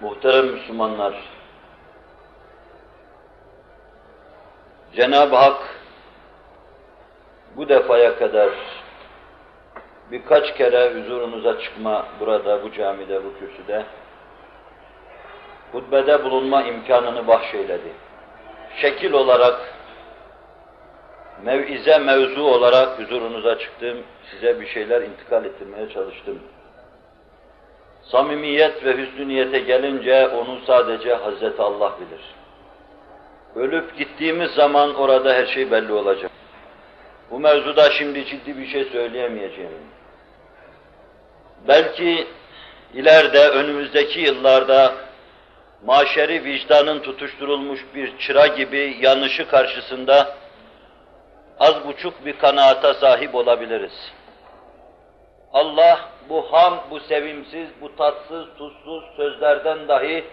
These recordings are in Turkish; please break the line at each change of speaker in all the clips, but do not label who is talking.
Muhterem Müslümanlar, Cenab-ı Hak bu defaya kadar birkaç kere huzurunuza çıkma burada, bu camide, bu kürsüde, hutbede bulunma imkanını bahşeyledi. Şekil olarak, mevize mevzu olarak huzurunuza çıktım, size bir şeyler intikal ettirmeye çalıştım. Samimiyet ve hüsnü gelince onu sadece Hazreti Allah bilir. Ölüp gittiğimiz zaman orada her şey belli olacak. Bu mevzuda şimdi ciddi bir şey söyleyemeyeceğim. Belki ileride, önümüzdeki yıllarda maşeri vicdanın tutuşturulmuş bir çıra gibi yanışı karşısında az buçuk bir kanaata sahip olabiliriz. Allah bu ham, bu sevimsiz, bu tatsız, tuzsuz sözlerden dahi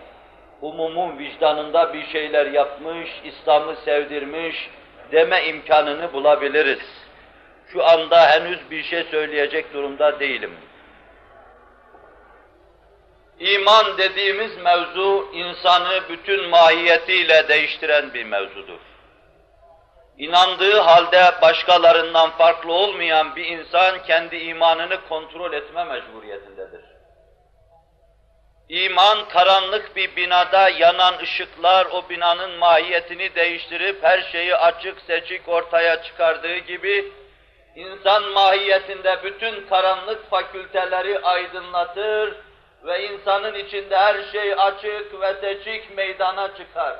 umumun vicdanında bir şeyler yapmış, İslam'ı sevdirmiş deme imkanını bulabiliriz. Şu anda henüz bir şey söyleyecek durumda değilim. İman dediğimiz mevzu insanı bütün mahiyetiyle değiştiren bir mevzudur. İnandığı halde başkalarından farklı olmayan bir insan kendi imanını kontrol etme mecburiyetindedir. İman karanlık bir binada yanan ışıklar o binanın mahiyetini değiştirip her şeyi açık seçik ortaya çıkardığı gibi insan mahiyetinde bütün karanlık fakülteleri aydınlatır ve insanın içinde her şey açık ve seçik meydana çıkar.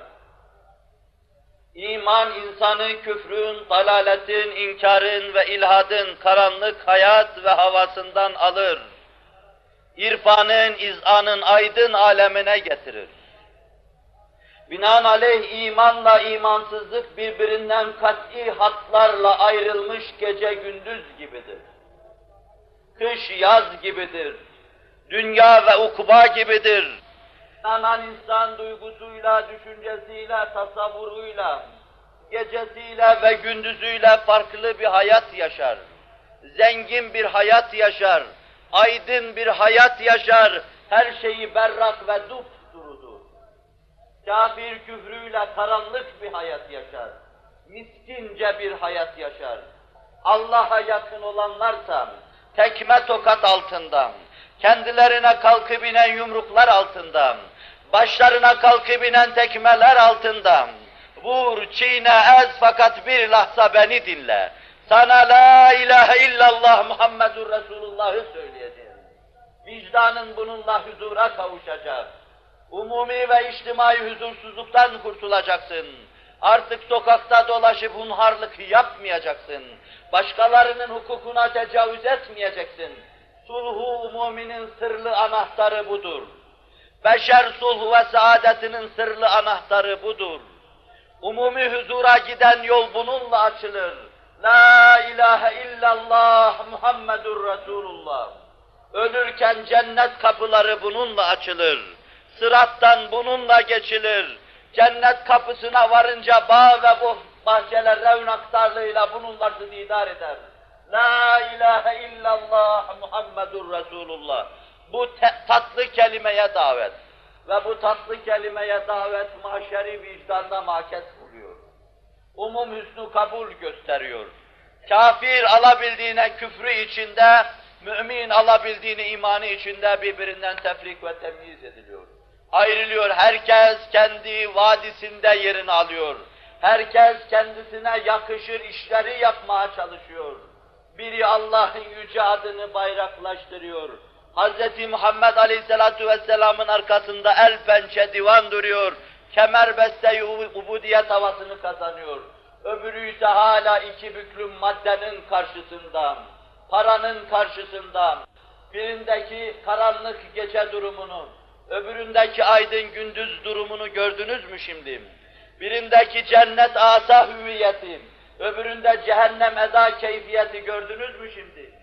İman insanı küfrün, dalaletin, inkarın ve ilhadın karanlık hayat ve havasından alır. İrfanın, izanın aydın alemine getirir. Binaenaleyh imanla imansızlık birbirinden kat'i hatlarla ayrılmış gece gündüz gibidir. Kış yaz gibidir. Dünya ve ukuba gibidir inanan insan duygusuyla, düşüncesiyle, tasavvuruyla, gecesiyle ve gündüzüyle farklı bir hayat yaşar. Zengin bir hayat yaşar, aydın bir hayat yaşar, her şeyi berrak ve dup durudur. Kafir küfrüyle karanlık bir hayat yaşar, miskince bir hayat yaşar. Allah'a yakın olanlarsa tekme tokat altında, kendilerine kalkıp yumruklar altında, başlarına kalkıp inen tekmeler altında, vur, çiğne, ez fakat bir lahza beni dinle. Sana la ilahe illallah Muhammedur Resulullah'ı söyleyeceğim. Vicdanın bununla huzura kavuşacak. Umumi ve içtimai huzursuzluktan kurtulacaksın. Artık sokakta dolaşıp hunharlık yapmayacaksın. Başkalarının hukukuna tecavüz etmeyeceksin. Sulhu umuminin sırlı anahtarı budur. Beşer sulhu ve saadetinin sırlı anahtarı budur. Umumi huzura giden yol bununla açılır. La ilahe illallah Muhammedur Resulullah. Ölürken cennet kapıları bununla açılır. Sırattan bununla geçilir. Cennet kapısına varınca bağ ve bu bahçeler revnaktarlığıyla bununla idare eder. La ilahe illallah Muhammedur Resulullah. Bu tatlı kelimeye davet ve bu tatlı kelimeye davet mahşeri vicdanda makes buluyor. Umum hüsnü kabul gösteriyor. Kafir alabildiğine küfrü içinde, mümin alabildiğini imanı içinde birbirinden tefrik ve temyiz ediliyor. Ayrılıyor, herkes kendi vadisinde yerini alıyor. Herkes kendisine yakışır işleri yapmaya çalışıyor. Biri Allah'ın yüce adını bayraklaştırıyor. Hz. Muhammed Aleyhisselatü Vesselam'ın arkasında el pençe divan duruyor. Kemer beste ubudiyet havasını kazanıyor. Öbürü ise hala iki büklüm maddenin karşısında, paranın karşısında. Birindeki karanlık gece durumunu, öbüründeki aydın gündüz durumunu gördünüz mü şimdi? Birindeki cennet asa hüviyeti, öbüründe cehennem eda keyfiyeti gördünüz mü şimdi?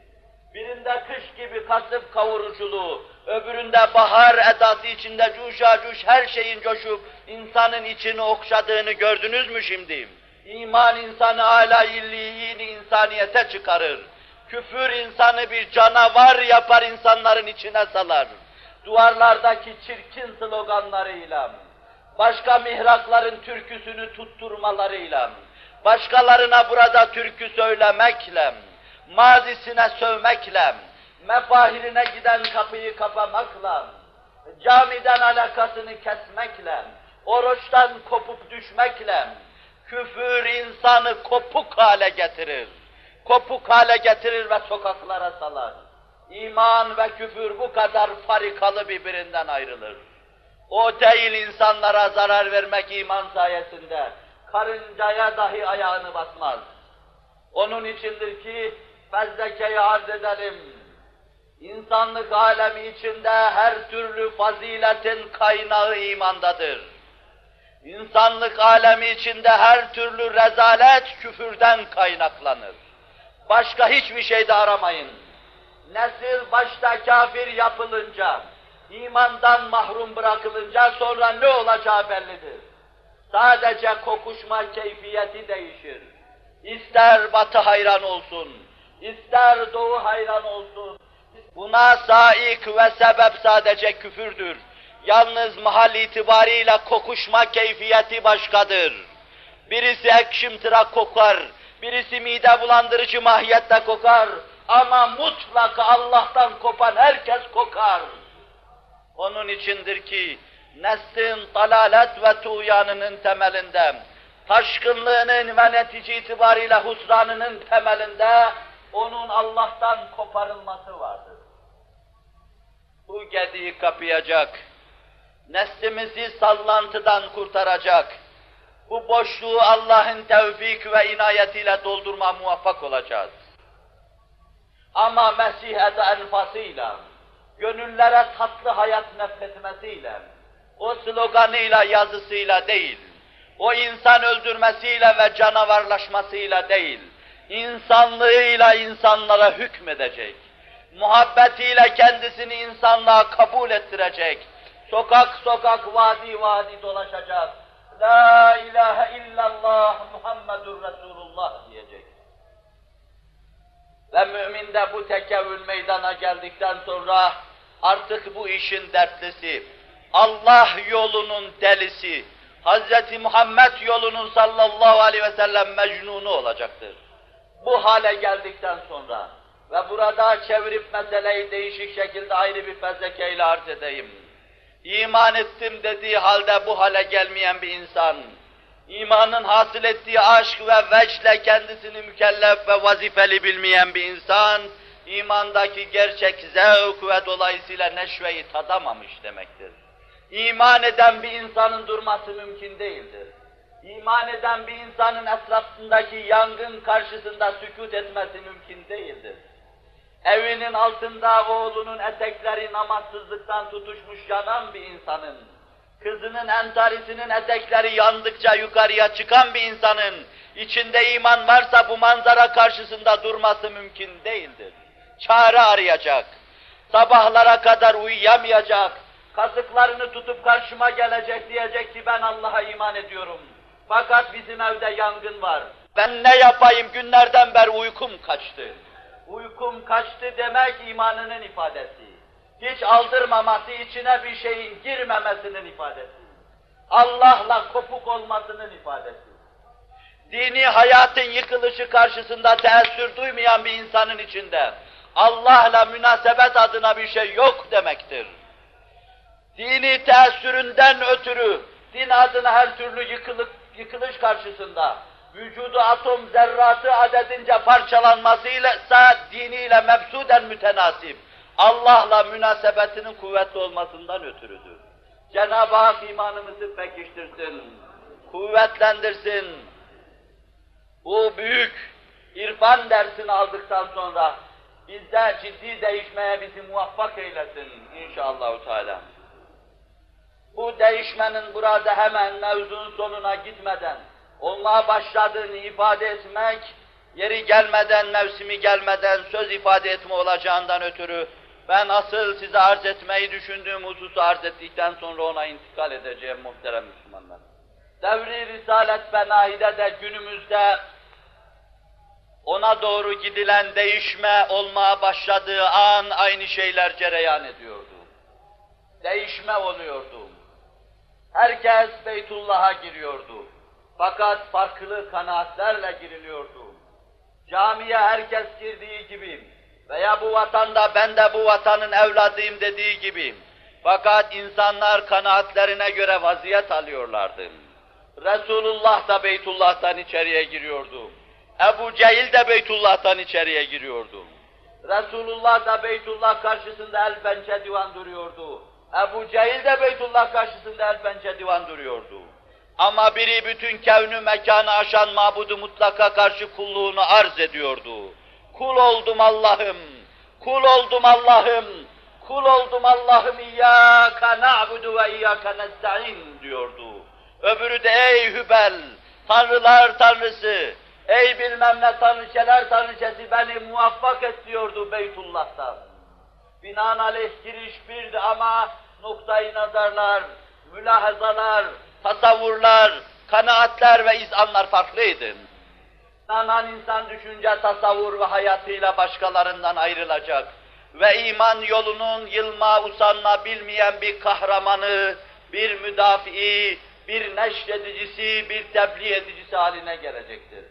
Birinde kış gibi kasıp kavuruculuğu, öbüründe bahar edası içinde cuşa cuş her şeyin coşup insanın içini okşadığını gördünüz mü şimdi? İman insanı âlâ illiğini insaniyete çıkarır. Küfür insanı bir canavar yapar insanların içine salar. duvarlardaki çirkin sloganlarıyla, başka mihrakların türküsünü tutturmalarıyla, başkalarına burada türkü söylemekle, mazisine sövmekle, mefahirine giden kapıyı kapamakla, camiden alakasını kesmekle, oruçtan kopup düşmekle, küfür insanı kopuk hale getirir. Kopuk hale getirir ve sokaklara salar. İman ve küfür bu kadar farikalı birbirinden ayrılır. O değil insanlara zarar vermek iman sayesinde. Karıncaya dahi ayağını basmaz. Onun içindir ki fezlekeyi arz edelim. İnsanlık alemi içinde her türlü faziletin kaynağı imandadır. İnsanlık alemi içinde her türlü rezalet küfürden kaynaklanır. Başka hiçbir şey de aramayın. Nesil başta kafir yapılınca, imandan mahrum bırakılınca sonra ne olacağı bellidir. Sadece kokuşma keyfiyeti değişir. İster batı hayran olsun, ister doğu hayran olsun. Buna saik ve sebep sadece küfürdür. Yalnız mahal itibariyle kokuşma keyfiyeti başkadır. Birisi ekşimtırak kokar, birisi mide bulandırıcı mahiyette kokar. Ama mutlaka Allah'tan kopan herkes kokar. Onun içindir ki neslin dalalet ve tuğyanının temelinde, taşkınlığının ve netice itibariyle husranının temelinde onun Allah'tan koparılması vardır. Bu gediği kapayacak, neslimizi sallantıdan kurtaracak, bu boşluğu Allah'ın tevfik ve inayetiyle doldurma muvaffak olacağız. Ama Mesih ede enfasıyla, gönüllere tatlı hayat nefretmesiyle, o sloganıyla, yazısıyla değil, o insan öldürmesiyle ve canavarlaşmasıyla değil, insanlığıyla insanlara hükmedecek, muhabbetiyle kendisini insanlığa kabul ettirecek, sokak sokak, vadi vadi dolaşacak, La ilahe illallah Muhammedur Resulullah diyecek. Ve mümin de bu tekevül meydana geldikten sonra artık bu işin dertlisi, Allah yolunun delisi, Hz. Muhammed yolunun sallallahu aleyhi ve sellem mecnunu olacaktır. Bu hale geldikten sonra ve burada çevirip meseleyi değişik şekilde ayrı bir fezlekeyle arz edeyim. İman ettim dediği halde bu hale gelmeyen bir insan, imanın hasıl ettiği aşk ve vechle kendisini mükellef ve vazifeli bilmeyen bir insan, imandaki gerçek zevk ve dolayısıyla neşveyi tadamamış demektir. İman eden bir insanın durması mümkün değildir. İman eden bir insanın etrafındaki yangın karşısında sükut etmesi mümkün değildir. Evinin altında oğlunun etekleri namazsızlıktan tutuşmuş yanan bir insanın, kızının entarisinin etekleri yandıkça yukarıya çıkan bir insanın, içinde iman varsa bu manzara karşısında durması mümkün değildir. Çare arayacak, sabahlara kadar uyuyamayacak, kasıklarını tutup karşıma gelecek diyecek ki ben Allah'a iman ediyorum. Fakat bizim evde yangın var. Ben ne yapayım günlerden beri uykum kaçtı. Uykum kaçtı demek imanının ifadesi. Hiç aldırmaması, içine bir şeyin girmemesinin ifadesi. Allah'la kopuk olmasının ifadesi. Dini hayatın yıkılışı karşısında teessür duymayan bir insanın içinde Allah'la münasebet adına bir şey yok demektir. Dini teessüründen ötürü din adına her türlü yıkılık, yıkılış karşısında vücudu atom zerratı adedince parçalanmasıyla diniyle mebsuden mütenasip. Allah'la münasebetinin kuvvetli olmasından ötürüdür. Cenab-ı Hak imanımızı pekiştirsin, kuvvetlendirsin. Bu büyük irfan dersini aldıktan sonra bizde ciddi değişmeye bizi muvaffak eylesin inşallah Teala. Bu değişmenin burada hemen mevzunun sonuna gitmeden olmaya başladığını ifade etmek, yeri gelmeden, mevsimi gelmeden söz ifade etme olacağından ötürü ben asıl size arz etmeyi düşündüğüm hususu arz ettikten sonra ona intikal edeceğim muhterem Müslümanlar. Devri Risalet Benahi'de de günümüzde ona doğru gidilen değişme olmaya başladığı an aynı şeyler cereyan ediyordu. değişme oluyordu. Herkes Beytullah'a giriyordu. Fakat farklı kanaatlerle giriliyordu. Camiye herkes girdiği gibi veya bu vatanda ben de bu vatanın evladıyım dediği gibi. Fakat insanlar kanaatlerine göre vaziyet alıyorlardı. Resulullah da Beytullah'tan içeriye giriyordu. Ebu Cehil de Beytullah'tan içeriye giriyordu. Resulullah da Beytullah karşısında el pençe divan duruyordu. Ebu Cehil de Beytullah karşısında el pençe divan duruyordu. Ama biri bütün kevnü mekanı aşan mabudu mutlaka karşı kulluğunu arz ediyordu. Kul oldum Allah'ım, kul oldum Allah'ım, kul oldum Allah'ım İyyâke na'budu ve İyyâke nesta'in diyordu. Öbürü de ey Hübel, tanrılar tanrısı, ey bilmem ne tanrıçeler tanrıçesi beni muvaffak et diyordu Beytullah'tan. Binaenaleyh giriş birdi ama noktayı nazarlar, mülahazalar, tasavvurlar, kanaatler ve izanlar farklıydı. İnanan insan düşünce, tasavvur ve hayatıyla başkalarından ayrılacak ve iman yolunun yılma, usanma bilmeyen bir kahramanı, bir müdafi'i, bir neşredicisi, bir tebliğ edicisi haline gelecektir.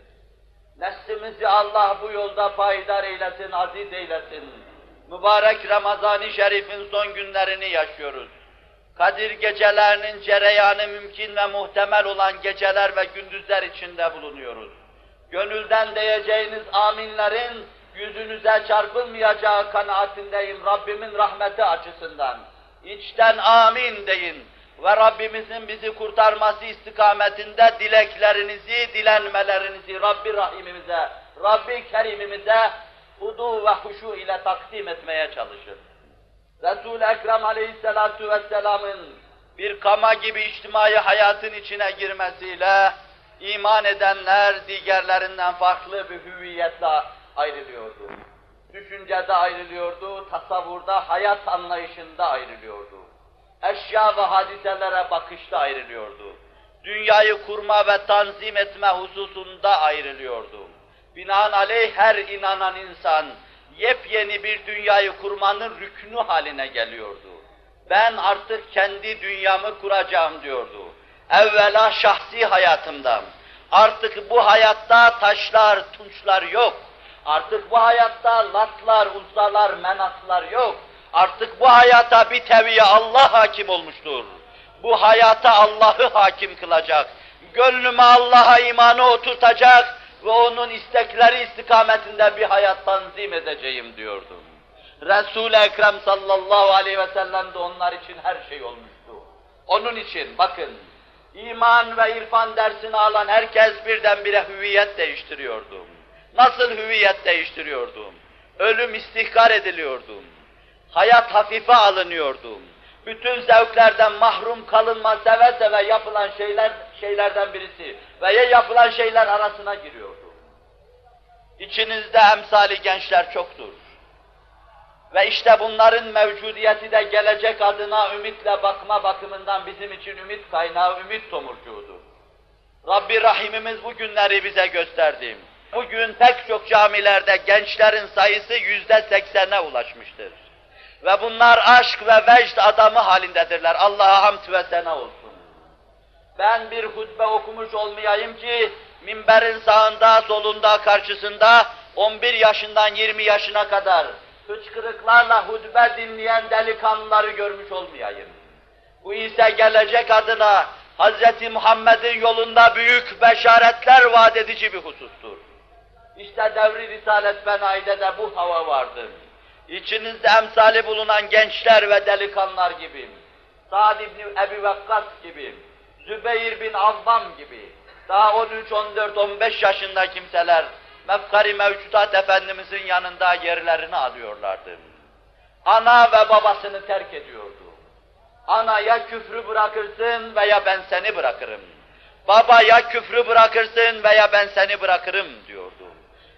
Neslimizi Allah bu yolda payidar eylesin, aziz eylesin. Mübarek Ramazan-ı Şerif'in son günlerini yaşıyoruz. Kadir gecelerinin cereyanı mümkün ve muhtemel olan geceler ve gündüzler içinde bulunuyoruz. Gönülden diyeceğiniz aminlerin yüzünüze çarpılmayacağı kanaatindeyim Rabbimin rahmeti açısından. İçten amin deyin ve Rabbimizin bizi kurtarması istikametinde dileklerinizi, dilenmelerinizi Rabbi Rahimimize, Rabbi Kerimimize hudu ve huşu ile takdim etmeye çalışın. Resul-i Ekrem aleyhissalatu vesselamın bir kama gibi içtimai hayatın içine girmesiyle iman edenler diğerlerinden farklı bir hüviyetle ayrılıyordu. Düşüncede ayrılıyordu, tasavvurda, hayat anlayışında ayrılıyordu. Eşya ve hadiselere bakışta ayrılıyordu. Dünyayı kurma ve tanzim etme hususunda ayrılıyordu. Binaenaleyh her inanan insan, yepyeni bir dünyayı kurmanın rüknü haline geliyordu. Ben artık kendi dünyamı kuracağım diyordu. Evvela şahsi hayatımda. Artık bu hayatta taşlar, tunçlar yok. Artık bu hayatta latlar, uzdalar, menaslar yok. Artık bu hayata bir teviye Allah hakim olmuştur. Bu hayata Allah'ı hakim kılacak. Gönlüme Allah'a imanı oturtacak ve onun istekleri istikametinde bir hayat tanzim edeceğim diyordu. Resul-i Ekrem sallallahu aleyhi ve sellem de onlar için her şey olmuştu. Onun için bakın, iman ve irfan dersini alan herkes birdenbire hüviyet değiştiriyordu. Nasıl hüviyet değiştiriyordu? Ölüm istihkar ediliyordu. Hayat hafife alınıyordu. Bütün zevklerden mahrum kalınma seve seve yapılan şeyler şeylerden birisi veya yapılan şeyler arasına giriyordu. İçinizde emsali gençler çoktur. Ve işte bunların mevcudiyeti de gelecek adına ümitle bakma bakımından bizim için ümit kaynağı, ümit tomurcuğudur. Rabbi Rahimimiz bu günleri bize gösterdi. Bugün pek çok camilerde gençlerin sayısı yüzde seksene ulaşmıştır. Ve bunlar aşk ve vecd adamı halindedirler. Allah'a hamd ve sena olsun. Ben bir hutbe okumuş olmayayım ki, minberin sağında, solunda, karşısında 11 yaşından 20 yaşına kadar hıçkırıklarla hutbe dinleyen delikanlıları görmüş olmayayım. Bu ise gelecek adına Hz. Muhammed'in yolunda büyük beşaretler vaat edici bir husustur. İşte devri Risalet Benai'de de bu hava vardır. İçinizde emsali bulunan gençler ve delikanlılar gibi, Sa'd ibn Ebi Vakkas gibi, Zübeyir bin Avvam gibi, daha 13, 14, 15 yaşında kimseler, mefkari mevcudat Efendimizin yanında yerlerini alıyorlardı. Ana ve babasını terk ediyordu. Ana ya küfrü bırakırsın veya ben seni bırakırım. Baba ya küfrü bırakırsın veya ben seni bırakırım diyordu.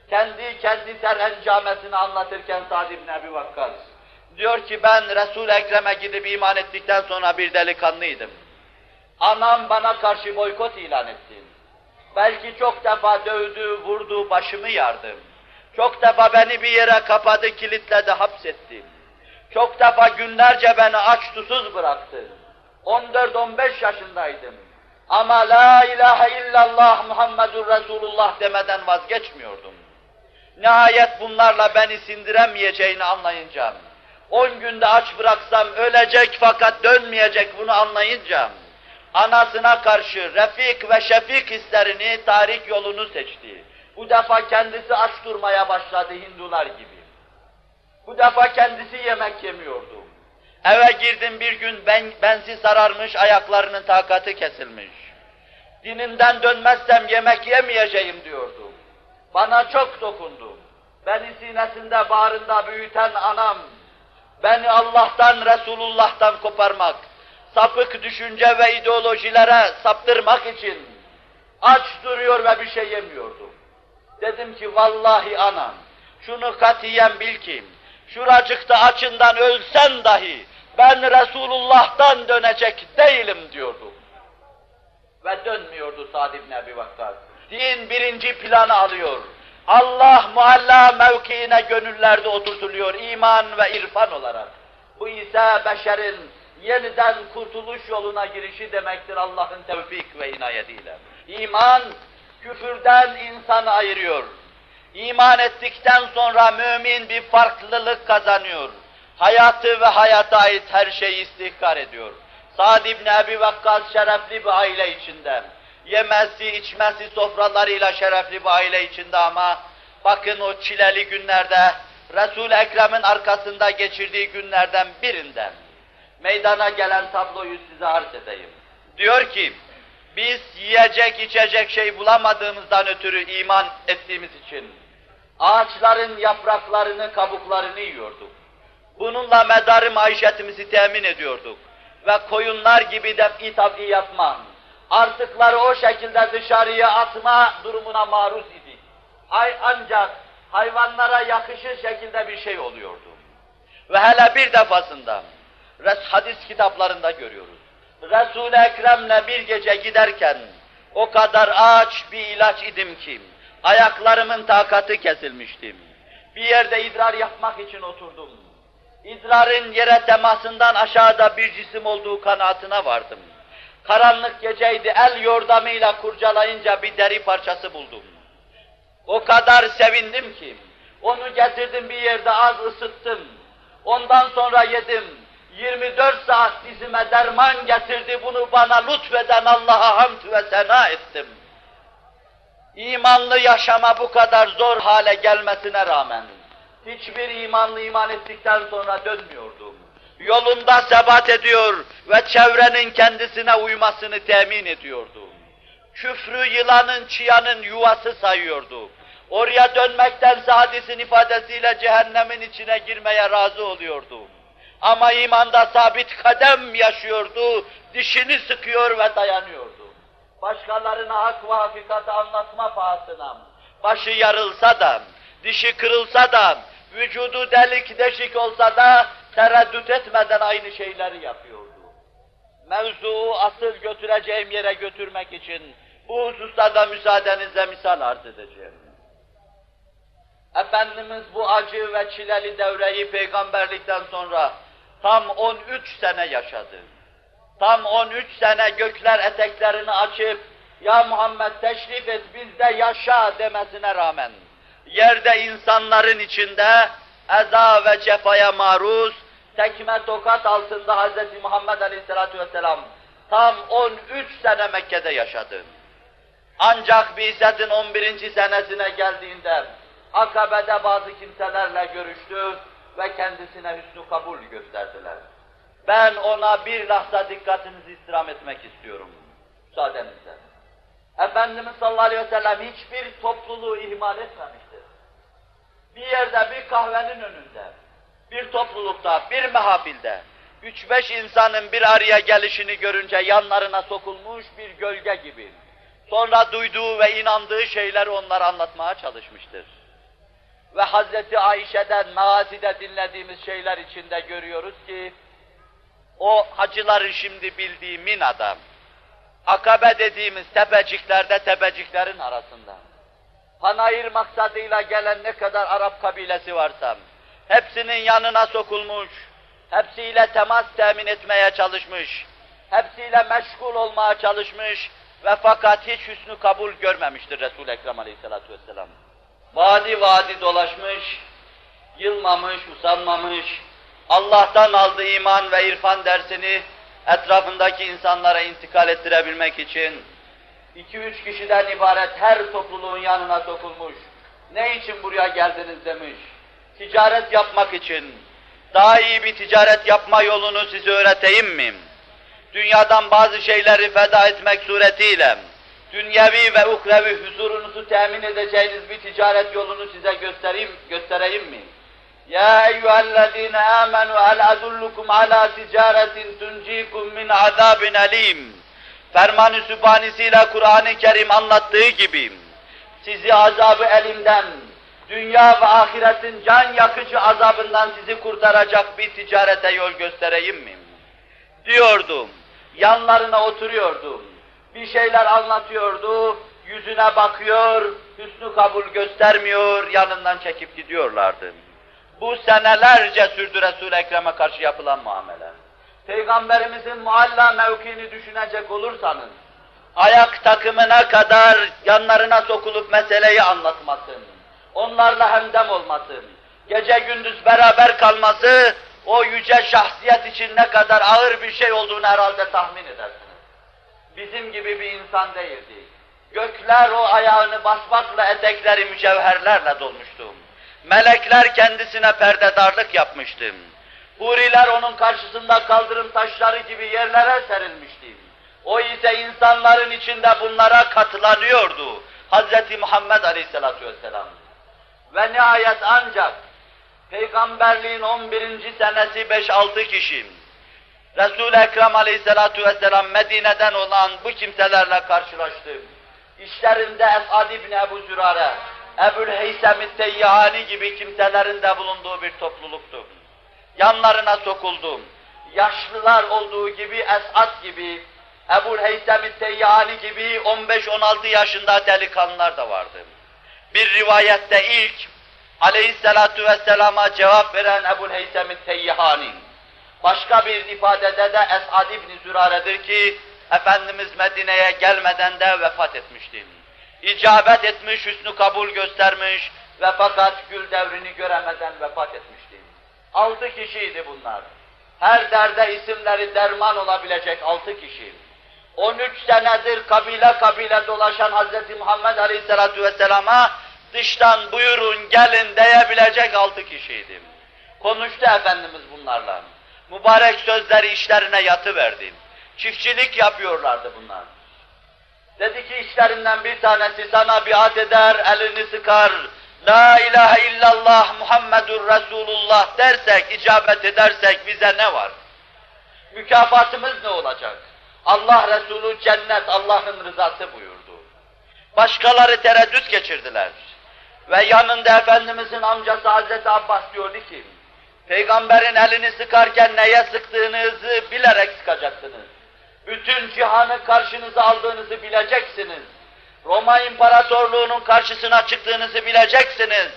Kendi kendi terencamesini anlatırken Sa'd ibn Ebi Vakkas diyor ki ben Resul-i Ekrem'e gidip iman ettikten sonra bir delikanlıydım. Anam bana karşı boykot ilan etti. Belki çok defa dövdü, vurdu, başımı yardım. Çok defa beni bir yere kapadı, kilitledi, hapsetti. Çok defa günlerce beni aç susuz bıraktı. 14-15 yaşındaydım. Ama la ilahe illallah Muhammedur Resulullah demeden vazgeçmiyordum. Nihayet bunlarla beni sindiremeyeceğini anlayınca, 10 günde aç bıraksam ölecek fakat dönmeyecek bunu anlayınca, anasına karşı refik ve şefik hislerini, tarih yolunu seçti. Bu defa kendisi aç durmaya başladı Hindular gibi. Bu defa kendisi yemek yemiyordu. Eve girdim bir gün ben, bensi sararmış, ayaklarının takatı kesilmiş. Dininden dönmezsem yemek yemeyeceğim diyordu. Bana çok dokundu. Beni sinesinde, bağrında büyüten anam, beni Allah'tan, Resulullah'tan koparmak, sapık düşünce ve ideolojilere saptırmak için aç duruyor ve bir şey yemiyordu. Dedim ki vallahi anam, şunu katiyen bil ki, şuracıkta açından ölsen dahi ben Resulullah'tan dönecek değilim diyordu. Ve dönmüyordu Sa'd ibn Ebi Vakkas. Din birinci planı alıyor. Allah muhalla mevkiine gönüllerde oturtuluyor iman ve irfan olarak. Bu ise beşerin yeniden kurtuluş yoluna girişi demektir Allah'ın tevfik ve inayetiyle. İman, küfürden insanı ayırıyor. İman ettikten sonra mümin bir farklılık kazanıyor. Hayatı ve hayata ait her şeyi istihkar ediyor. Sa'd ibn Ebi Vakkas şerefli bir aile içinde. Yemesi, içmesi sofralarıyla şerefli bir aile içinde ama bakın o çileli günlerde Resul-i Ekrem'in arkasında geçirdiği günlerden birinden meydana gelen tabloyu size arz edeyim. Diyor ki, biz yiyecek içecek şey bulamadığımızdan ötürü iman ettiğimiz için ağaçların yapraklarını, kabuklarını yiyorduk. Bununla medarı maişetimizi temin ediyorduk. Ve koyunlar gibi de tabi yapma, artıkları o şekilde dışarıya atma durumuna maruz idik. Ay ancak hayvanlara yakışır şekilde bir şey oluyordu. Ve hele bir defasında, hadis kitaplarında görüyoruz. Resul-i Ekrem'le bir gece giderken, o kadar aç bir ilaç idim ki, ayaklarımın takatı kesilmiştim. Bir yerde idrar yapmak için oturdum. İdrarın yere temasından aşağıda bir cisim olduğu kanaatine vardım. Karanlık geceydi, el yordamıyla kurcalayınca bir deri parçası buldum. O kadar sevindim ki, onu getirdim bir yerde az ısıttım. Ondan sonra yedim. 24 saat dizime derman getirdi, bunu bana lütfeden Allah'a hamd ve sena ettim. İmanlı yaşama bu kadar zor hale gelmesine rağmen, hiçbir imanlı iman ettikten sonra dönmüyordum. Yolunda sebat ediyor ve çevrenin kendisine uymasını temin ediyordu. Küfrü yılanın, çıyanın yuvası sayıyordu. Oraya dönmektense hadisin ifadesiyle cehennemin içine girmeye razı oluyordu. Ama imanda sabit kadem yaşıyordu, dişini sıkıyor ve dayanıyordu. Başkalarına hak ve hakikati anlatma pahasına, başı yarılsa da, dişi kırılsa da, vücudu delik deşik olsa da tereddüt etmeden aynı şeyleri yapıyordu. Mevzuu asıl götüreceğim yere götürmek için bu hususta da müsaadenizle misal arz edeceğim. Efendimiz bu acı ve çileli devreyi peygamberlikten sonra tam 13 sene yaşadı. Tam 13 sene gökler eteklerini açıp ya Muhammed teşrif et bizde yaşa demesine rağmen yerde insanların içinde eza ve cefaya maruz, tekme tokat altında Hz. Muhammed Aleyhisselatü Vesselam tam 13 sene Mekke'de yaşadı. Ancak Bizet'in 11. senesine geldiğinde Akabe'de bazı kimselerle görüştü ve kendisine hüsnü kabul gösterdiler. Ben ona bir lahza dikkatinizi istirham etmek istiyorum. Müsaadenizle. Efendimiz sallallahu aleyhi ve sellem hiçbir topluluğu ihmal etmemiştir. Bir yerde, bir kahvenin önünde, bir toplulukta, bir mehabilde, üç beş insanın bir araya gelişini görünce yanlarına sokulmuş bir gölge gibi. Sonra duyduğu ve inandığı şeyleri onlara anlatmaya çalışmıştır. Ve Hazreti Ayşe'den, Meazide dinlediğimiz şeyler içinde görüyoruz ki, o hacıların şimdi bildiği Mina'da, Akabe dediğimiz tepeciklerde tepeciklerin arasında, panayır maksadıyla gelen ne kadar Arap kabilesi varsa, hepsinin yanına sokulmuş, hepsiyle temas temin etmeye çalışmış, hepsiyle meşgul olmaya çalışmış ve fakat hiç hüsnü kabul görmemiştir Resul-i Ekrem aleyhissalatu vesselam. Vadi vadi dolaşmış, yılmamış, usanmamış, Allah'tan aldığı iman ve irfan dersini etrafındaki insanlara intikal ettirebilmek için iki üç kişiden ibaret her topluluğun yanına sokulmuş. Ne için buraya geldiniz demiş. Ticaret yapmak için. Daha iyi bir ticaret yapma yolunu size öğreteyim mi? Dünyadan bazı şeyleri feda etmek suretiyle dünyevi ve uhrevi huzurunuzu temin edeceğiniz bir ticaret yolunu size göstereyim, göstereyim mi? Ya eyyühellezine amenu hel adullukum ala ticaretin tuncikum min azabin alim. Ferman-ı Sübhanesiyle Kur'an-ı Kerim anlattığı gibi sizi azabı elimden, dünya ve ahiretin can yakıcı azabından sizi kurtaracak bir ticarete yol göstereyim mi? Diyordum. Yanlarına oturuyordum. Bir şeyler anlatıyordu, yüzüne bakıyor, hüsnü kabul göstermiyor, yanından çekip gidiyorlardı. Bu senelerce sürdü Resul-i Ekrem'e karşı yapılan muamele. Peygamberimizin mualla mevkini düşünecek olursanız, ayak takımına kadar yanlarına sokulup meseleyi anlatmasın, onlarla hemdem olmasın, gece gündüz beraber kalması, o yüce şahsiyet için ne kadar ağır bir şey olduğunu herhalde tahmin edersiniz. Bizim gibi bir insan değildi. Gökler o ayağını basmakla etekleri mücevherlerle dolmuştu. Melekler kendisine perdedarlık yapmıştı. Huriler onun karşısında kaldırım taşları gibi yerlere serilmişti. O ise insanların içinde bunlara katılanıyordu. Hz. Muhammed Aleyhisselatü Vesselam. Ve nihayet ancak Peygamberliğin 11. senesi 5-6 kişi, Resul-i Ekrem Aleyhisselatü Vesselam Medine'den olan bu kimselerle karşılaştı. İşlerinde Esad İbni Ebu Zürare, Ebul Heysem-i Teyyahani gibi kimselerin de bulunduğu bir topluluktu. Yanlarına sokuldum. Yaşlılar olduğu gibi Esad gibi, Ebul Heysem-i Teyyahani gibi 15-16 yaşında delikanlılar da vardı. Bir rivayette ilk aleyhissalatu vesselama cevap veren Ebul Heysem-i Teyyahani. Başka bir ifadede de Esad İbni Zürare'dir ki, Efendimiz Medine'ye gelmeden de vefat etmişti. İcabet etmiş, hüsnü kabul göstermiş ve fakat gül devrini göremeden vefat etmişti. Altı kişiydi bunlar. Her derde isimleri derman olabilecek altı kişi. 13 senedir kabile kabile dolaşan Hz. Muhammed Aleyhisselatü Vesselam'a dıştan buyurun gelin diyebilecek altı kişiydi. Konuştu Efendimiz bunlarla. Mübarek sözleri işlerine yatıverdi. Çiftçilik yapıyorlardı bunlar. Dedi ki işlerinden bir tanesi sana biat eder, elini sıkar, La ilahe illallah Muhammedur Resulullah dersek, icabet edersek bize ne var? Mükafatımız ne olacak? Allah Resulü cennet, Allah'ın rızası buyurdu. Başkaları tereddüt geçirdiler. Ve yanında Efendimizin amcası Hazreti Abbas diyordu ki, Peygamberin elini sıkarken neye sıktığınızı bilerek sıkacaksınız. Bütün cihanı karşınıza aldığınızı bileceksiniz. Roma İmparatorluğu'nun karşısına çıktığınızı bileceksiniz.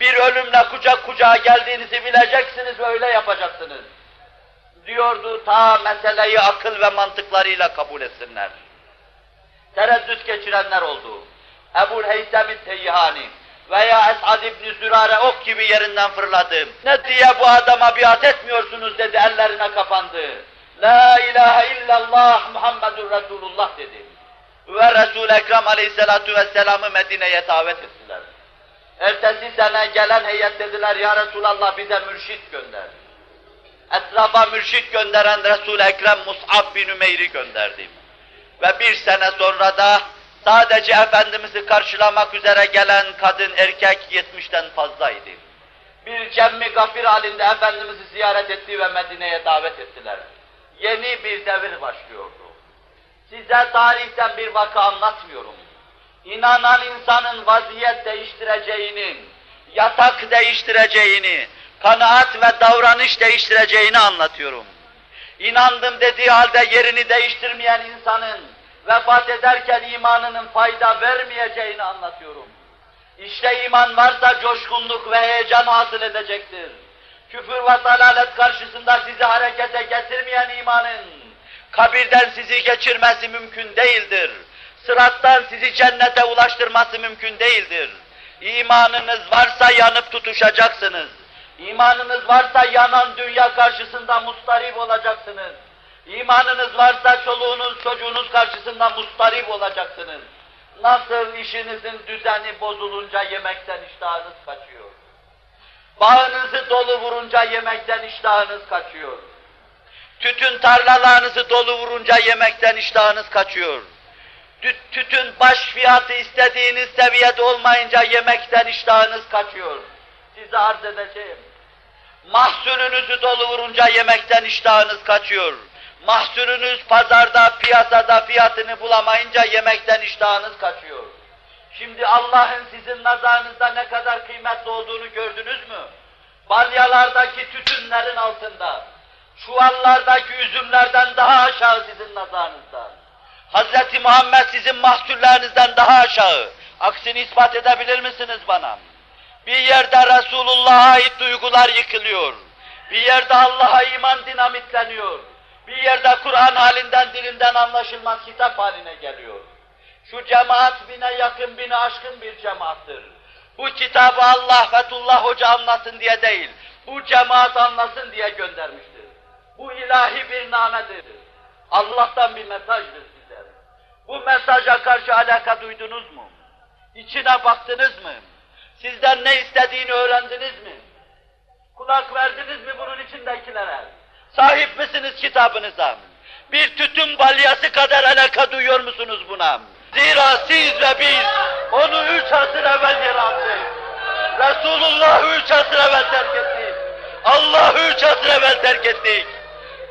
Bir ölümle kucak kucağa geldiğinizi bileceksiniz ve öyle yapacaksınız. Diyordu ta meseleyi akıl ve mantıklarıyla kabul etsinler. Tereddüt geçirenler oldu. Ebul Heysem-i Teyyihani veya Esad İbni Zürare ok gibi yerinden fırladı. Ne diye bu adama biat etmiyorsunuz dedi ellerine kapandı. La ilahe illallah Muhammedur Resulullah dedi. Ve Resul-i Ekrem aleyhissalatu vesselam'ı Medine'ye davet ettiler. Ertesi sene gelen heyet dediler, Ya Resulallah bize mürşit gönder. Etrafa mürşit gönderen Resul-i Ekrem Mus'ab bin Ümeyr'i gönderdi. Ve bir sene sonra da sadece Efendimiz'i karşılamak üzere gelen kadın erkek yetmişten fazlaydı. Bir cemmi gafir halinde Efendimiz'i ziyaret etti ve Medine'ye davet ettiler. Yeni bir devir başlıyordu. Size tarihten bir vaka anlatmıyorum. İnanan insanın vaziyet değiştireceğini, yatak değiştireceğini, kanaat ve davranış değiştireceğini anlatıyorum. İnandım dediği halde yerini değiştirmeyen insanın vefat ederken imanının fayda vermeyeceğini anlatıyorum. İşte iman varsa coşkunluk ve heyecan hasıl edecektir. küfür ve dalalet karşısında sizi harekete getirmeyen imanın, kabirden sizi geçirmesi mümkün değildir. Sırattan sizi cennete ulaştırması mümkün değildir. İmanınız varsa yanıp tutuşacaksınız. İmanınız varsa yanan dünya karşısında mustarip olacaksınız. İmanınız varsa çoluğunuz, çocuğunuz karşısında mustarip olacaksınız. Nasıl işinizin düzeni bozulunca yemekten iştahınız kaçıyor. Bağınızı dolu vurunca yemekten iştahınız kaçıyor. Tütün tarlalarınızı dolu vurunca yemekten iştahınız kaçıyor. Tütün baş fiyatı istediğiniz seviyede olmayınca yemekten iştahınız kaçıyor. Size arz edeceğim. Mahsulünüzü dolu vurunca yemekten iştahınız kaçıyor. Mahsulünüz pazarda, piyasada fiyatını bulamayınca yemekten iştahınız kaçıyor. Şimdi Allah'ın sizin nazarınızda ne kadar kıymetli olduğunu gördünüz mü? Balyalardaki tütünlerin altında, çuvallardaki üzümlerden daha aşağı sizin nazarınızda. Hz. Muhammed sizin mahsullerinizden daha aşağı. Aksini ispat edebilir misiniz bana? Bir yerde Resulullah'a ait duygular yıkılıyor. Bir yerde Allah'a iman dinamitleniyor. Bir yerde Kur'an halinden dilinden anlaşılmaz kitap haline geliyor. Şu cemaat bine yakın, bine aşkın bir cemaattır. Bu kitabı Allah Fethullah Hoca anlasın diye değil, bu cemaat anlasın diye göndermiştir. Bu ilahi bir namedir. Allah'tan bir mesajdır size. Bu mesaja karşı alaka duydunuz mu? İçine baktınız mı? Sizden ne istediğini öğrendiniz mi? Kulak verdiniz mi bunun içindekilere? Sahip misiniz kitabınıza? Bir tütün balyası kadar alaka duyuyor musunuz buna? Zira siz ve biz onu üç asır evvel yarattık. Resulullah'ı üç asır evvel terk ettik. Allah'ı üç asır evvel terk ettik.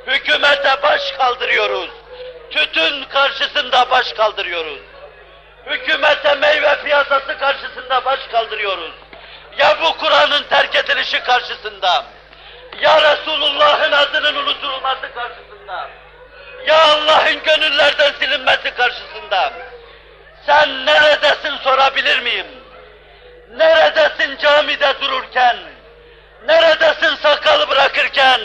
Hükümete baş kaldırıyoruz. Tütün karşısında baş kaldırıyoruz. Hükümete meyve piyasası karşısında baş kaldırıyoruz. Ya bu Kur'an'ın terk edilişi karşısında, ya Resulullah'ın adının unutulması karşısında, ya Allah'ın gönüllerden silinmesi karşısında. Sen neredesin sorabilir miyim? Neredesin camide dururken? Neredesin sakal bırakırken?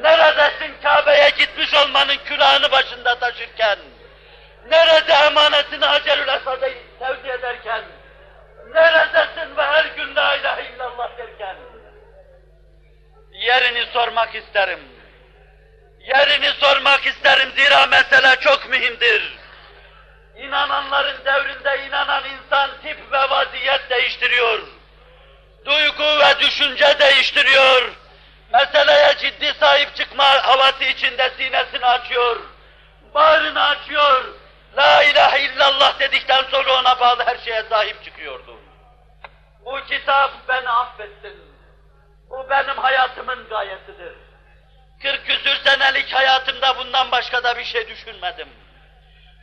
Neredesin Kabe'ye gitmiş olmanın külahını başında taşırken? Nerede emanetini Hacerül Esad'a tevdi ederken? Neredesin ve her gün la ilahe illallah derken? Yerini sormak isterim. Yerini sormak isterim zira mesele çok mühimdir. İnananların devrinde inanan insan tip ve vaziyet değiştiriyor. Duygu ve düşünce değiştiriyor. Meseleye ciddi sahip çıkma havası içinde sinesini açıyor. Bağrını açıyor. La ilahe illallah dedikten sonra ona bağlı her şeye sahip çıkıyordu. Bu kitap beni affetsin. Bu benim hayatımın gayesidir. Kırk küsür senelik hayatımda bundan başka da bir şey düşünmedim.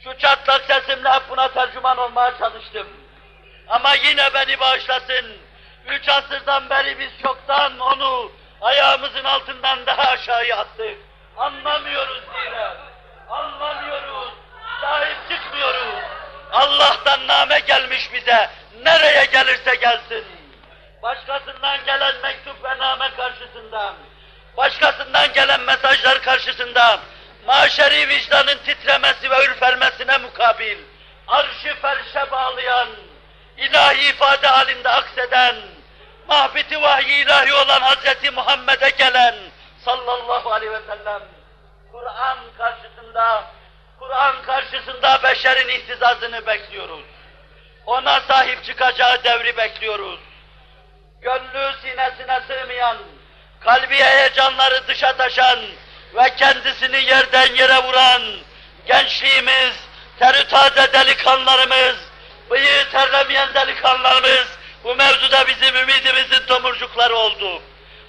Şu çatlak sesimle hep buna tercüman olmaya çalıştım. Ama yine beni bağışlasın. Üç asırdan beri biz çoktan onu ayağımızın altından daha aşağıya attık. Anlamıyoruz zira. Anlamıyoruz. Sahip çıkmıyoruz. Allah'tan name gelmiş bize. Nereye gelirse gelsin. Başkasından gelen mektup ve name karşısında, başkasından gelen mesajlar karşısında, maşeri vicdanın titremesi ve ürpermesine mukabil, arşı ferşe bağlayan, ilahi ifade halinde akseden, mahbiti vahyi ilahi olan Hz. Muhammed'e gelen sallallahu aleyhi ve sellem, Kur'an karşısında, Kur'an karşısında beşerin ihtizazını bekliyoruz. Ona sahip çıkacağı devri bekliyoruz. Gönlü sinesine sığmayan, kalbi heyecanları dışa taşan ve kendisini yerden yere vuran gençliğimiz, terü taze delikanlarımız, bıyığı terlemeyen delikanlarımız bu mevzuda bizim ümidimizin tomurcukları oldu.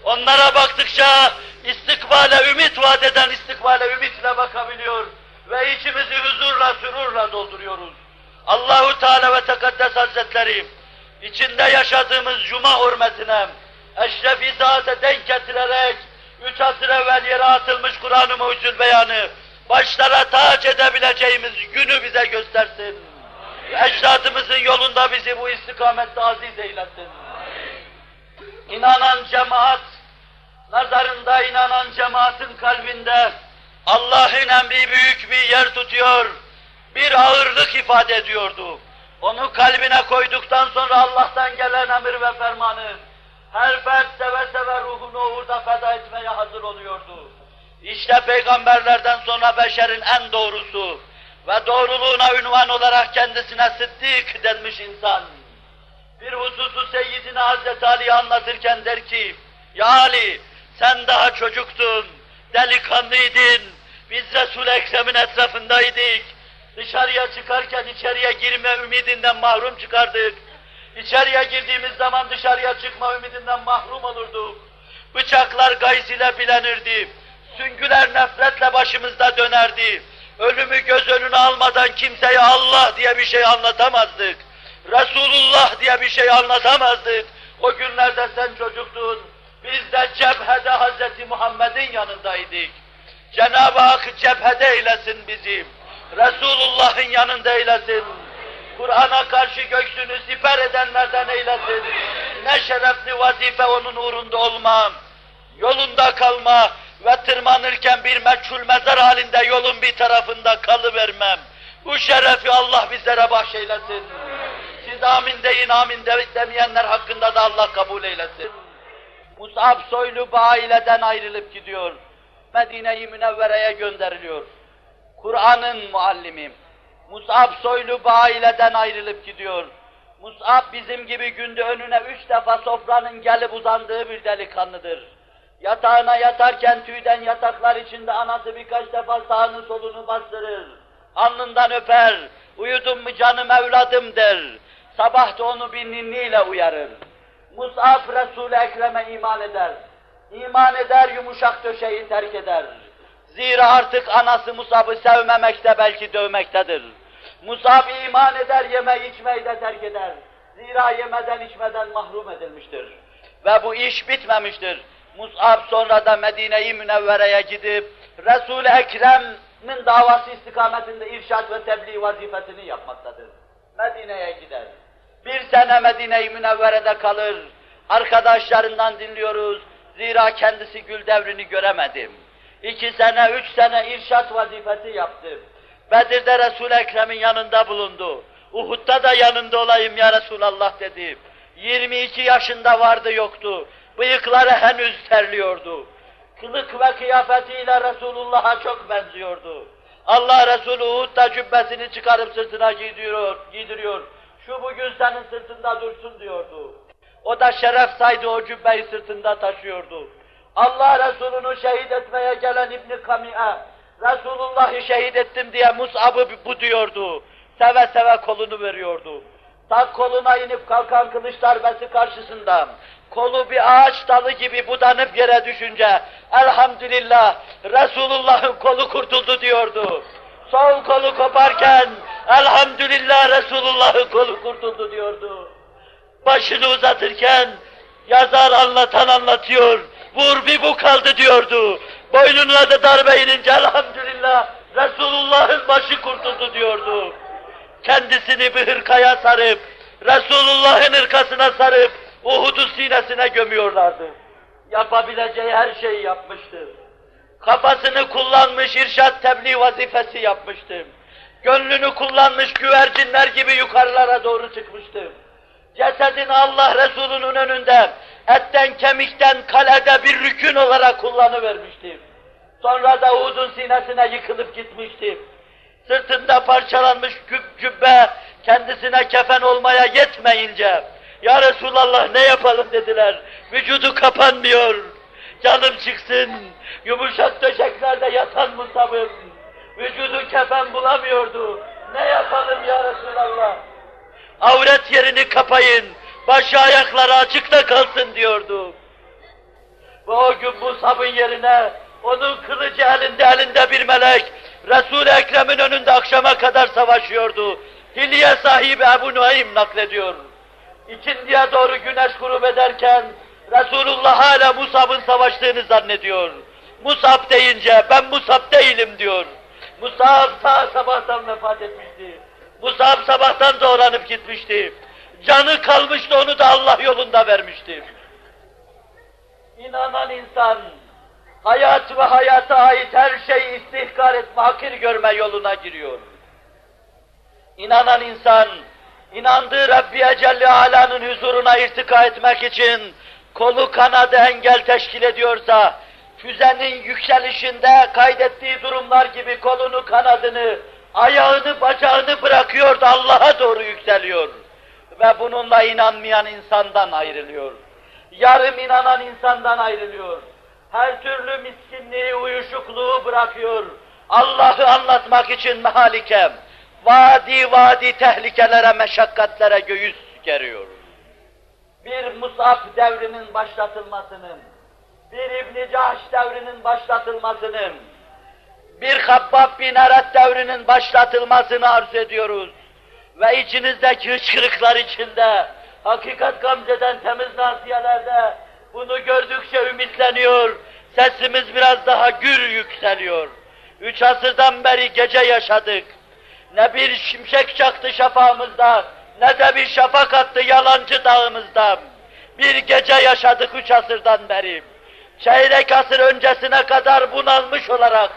Onlara baktıkça istikbale ümit vaat eden istikbale ümitle bakabiliyor ve içimizi huzurla, sürurla dolduruyoruz. Allahu Teala ve Tekaddes Hazretleri içinde yaşadığımız cuma hürmetine eşref-i saate denk getirerek üç asır evvel yere atılmış Kur'an-ı Mucizül Beyanı başlara taç edebileceğimiz günü bize göstersin. Ecdadımızın yolunda bizi bu istikamette aziz eylesin. İnanan cemaat nazarında inanan cemaatin kalbinde Allah'ın emri büyük bir yer tutuyor, bir ağırlık ifade ediyordu. Onu kalbine koyduktan sonra Allah'tan gelen emir ve fermanı her fert seve seve ruhunu uğurda feda etmeye hazır oluyordu. İşte peygamberlerden sonra beşerin en doğrusu ve doğruluğuna ünvan olarak kendisine sıddık denmiş insan. Bir hususu Seyyidine Hazreti Ali'yi anlatırken der ki, Ya Ali sen daha çocuktun, delikanlıydın, biz Resul-i Ekrem'in etrafındaydık. Dışarıya çıkarken içeriye girme ümidinden mahrum çıkardık. İçeriye girdiğimiz zaman dışarıya çıkma ümidinden mahrum olurduk. Bıçaklar gayz ile bilenirdi. Süngüler nefretle başımızda dönerdi. Ölümü göz önüne almadan kimseye Allah diye bir şey anlatamazdık. Resulullah diye bir şey anlatamazdık. O günlerde sen çocuktun. Biz de cephede Hazreti Muhammed'in yanındaydık. Cenab-ı Hak cephede eylesin bizim. Resulullah'ın yanında eylesin. Kur'an'a karşı göğsünü siper edenlerden eylesin. Ne şerefli vazife onun uğrunda olmam. Yolunda kalma ve tırmanırken bir meçhul mezar halinde yolun bir tarafında kalıvermem. Bu şerefi Allah bizlere bahşeylesin. Siz amin deyin, amin de demeyenler hakkında da Allah kabul eylesin. Mus'ab soylu aileden ayrılıp gidiyor. Medine-i Münevvere'ye gönderiliyor. Kur'an'ın muallimi. Mus'ab soylu aileden ayrılıp gidiyor. Mus'ab bizim gibi günde önüne üç defa sofranın gelip uzandığı bir delikanlıdır. Yatağına yatarken tüyden yataklar içinde anası birkaç defa sağını solunu bastırır. Alnından öper, uyudun mu canım evladım der. Sabah da onu bir ninniyle uyarır. Mus'ab Resul-i Ekrem'e iman eder. İman eder, yumuşak döşeyi terk eder. Zira artık anası Musab'ı sevmemekte belki dövmektedir. Musab iman eder, yeme içmeyi de terk eder. Zira yemeden içmeden mahrum edilmiştir. Ve bu iş bitmemiştir. Mus'ab sonra da Medine-i Münevvere'ye gidip Resul-i Ekrem'in davası istikametinde irşat ve tebliğ vazifesini yapmaktadır. Medine'ye gider. Bir sene Medine-i Münevvere'de kalır. Arkadaşlarından dinliyoruz. Zira kendisi gül devrini göremedim. İki sene, üç sene irşat vazifesi yaptı. Bedir'de Resul-i Ekrem'in yanında bulundu. Uhud'da da yanında olayım ya Resulallah dedi. 22 yaşında vardı yoktu. Bıyıkları henüz terliyordu. Kılık ve kıyafetiyle Resulullah'a çok benziyordu. Allah Resulü Uhud'da cübbesini çıkarıp sırtına giydiriyor, giydiriyor. Şu bugün senin sırtında dursun diyordu. O da şeref saydı o cübbeyi sırtında taşıyordu. Allah Resulü'nü şehit etmeye gelen İbn Kami'e, Resulullah'ı şehit ettim diye Mus'ab'ı bu diyordu. Seve seve kolunu veriyordu. Tak koluna inip kalkan kılıç darbesi karşısında, kolu bir ağaç dalı gibi budanıp yere düşünce, elhamdülillah Resulullah'ın kolu kurtuldu diyordu. Sol kolu koparken, elhamdülillah Resulullah'ın kolu kurtuldu diyordu. Başını uzatırken, yazar anlatan anlatıyor, vur bir bu kaldı diyordu. Boynuna da darbe inince elhamdülillah Resulullah'ın başı kurtuldu diyordu. Kendisini bir hırkaya sarıp, Resulullah'ın hırkasına sarıp, Uhud'u sinesine gömüyorlardı. Yapabileceği her şeyi yapmıştı. Kafasını kullanmış irşat tebliğ vazifesi yapmıştı. Gönlünü kullanmış güvercinler gibi yukarılara doğru çıkmıştı. Cesedini Allah Resulü'nün önünde etten kemikten kalede bir rükün olarak kullanıvermişti. Sonra da Uhud'un sinesine yıkılıp gitmişti. Sırtında parçalanmış cübbe kendisine kefen olmaya yetmeyince Ya Resulallah ne yapalım dediler. Vücudu kapanmıyor. Canım çıksın. Yumuşak döşeklerde yatan Musab'ım. Vücudu kefen bulamıyordu. Ne yapalım ya Resulallah? Avret yerini kapayın. Başı ayakları açıkta kalsın diyordu. Ve o gün Musab'ın yerine onun kılıcı elinde elinde bir melek Resul-i Ekrem'in önünde akşama kadar savaşıyordu. Hilye sahibi Ebu Nuaym naklediyor. İkindiye doğru güneş grup ederken Resulullah hala Musab'ın savaştığını zannediyor. Musab deyince ben Musab değilim diyor. Musab ta sabahtan vefat etmişti. Musab sabahtan doğranıp gitmişti. Canı kalmıştı onu da Allah yolunda vermişti. İnanan insan, hayat ve hayata ait her şeyi istihkar etme, hakir görme yoluna giriyor. İnanan insan, inandığı Rabbi Celle Ala'nın huzuruna irtika etmek için kolu kanadı engel teşkil ediyorsa, füzenin yükselişinde kaydettiği durumlar gibi kolunu kanadını, ayağını bacağını bırakıyor da Allah'a doğru yükseliyor. Ve bununla inanmayan insandan ayrılıyor. Yarım inanan insandan ayrılıyor. Her türlü miskinliği, uyuşukluğu bırakıyor. Allah'ı anlatmak için mehalikem, vadi vadi tehlikelere, meşakkatlere göğüs geriyor. Bir Musab devrinin başlatılmasının, bir İbn-i Cahş devrinin başlatılmasının, bir Habbab bin Eret devrinin başlatılmasını arz ediyoruz. Ve içinizdeki hıçkırıklar içinde, hakikat gamzeden temiz nasiyelerde bunu gördükçe ümitleniyor, sesimiz biraz daha gür yükseliyor. Üç asırdan beri gece yaşadık. Ne bir şimşek çaktı şafağımızda, ne de bir şafak attı yalancı dağımızda. Bir gece yaşadık üç asırdan beri. Çeyrek asır öncesine kadar bunalmış olarak,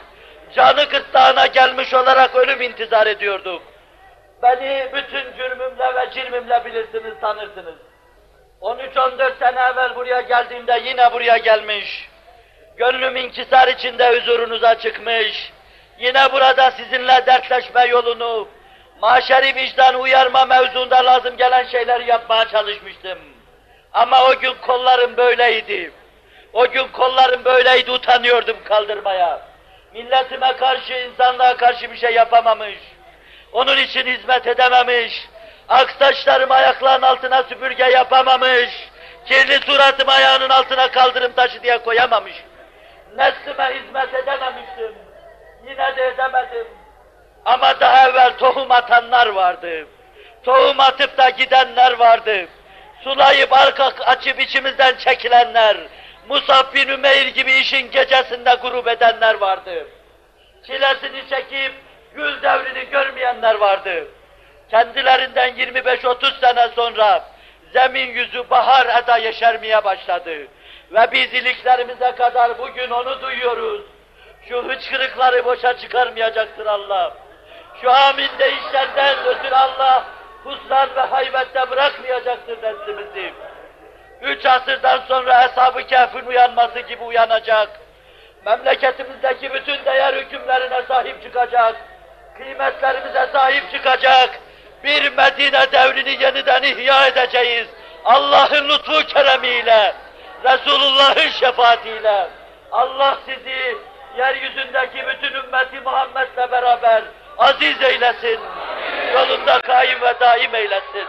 canı gırtlağına gelmiş olarak ölüm intizar ediyorduk. Beni bütün cürmümle ve cirmimle bilirsiniz, tanırsınız. 13-14 sene evvel buraya geldiğimde yine buraya gelmiş. Gönlüm inkisar içinde huzurunuza çıkmış. Yine burada sizinle dertleşme yolunu, maşeri vicdan uyarma mevzuunda lazım gelen şeyleri yapmaya çalışmıştım. Ama o gün kollarım böyleydi. O gün kollarım böyleydi, utanıyordum kaldırmaya. Milletime karşı, insanlığa karşı bir şey yapamamış. Onun için hizmet edememiş. Aksaçlarım ayaklarının altına süpürge yapamamış. Kirli suratım ayağının altına kaldırım taşı diye koyamamış. Neslime hizmet edememiştim. Yine de edemedim. Ama daha evvel tohum atanlar vardı. Tohum atıp da gidenler vardı. Sulayıp arka açıp içimizden çekilenler. Musab bin Ümeyr gibi işin gecesinde grup edenler vardı. Çilesini çekip gül devrini görmeyenler vardı. Kendilerinden 25-30 sene sonra zemin yüzü bahar eda yeşermeye başladı. Ve biz iliklerimize kadar bugün onu duyuyoruz. Şu hıçkırıkları boşa çıkarmayacaktır Allah. Şu amin deyişlerden ötürü Allah husran ve haybette bırakmayacaktır neslimizi. Üç asırdan sonra Eshab-ı Kehf'in uyanması gibi uyanacak. Memleketimizdeki bütün değer hükümlerine sahip çıkacak. Kıymetlerimize sahip çıkacak. Bir Medine devrini yeniden ihya edeceğiz. Allah'ın lütfu keremiyle, Resulullah'ın şefaatiyle. Allah sizi yeryüzündeki bütün ümmeti Muhammed'le beraber aziz eylesin. Yolunda kaim ve daim eylesin.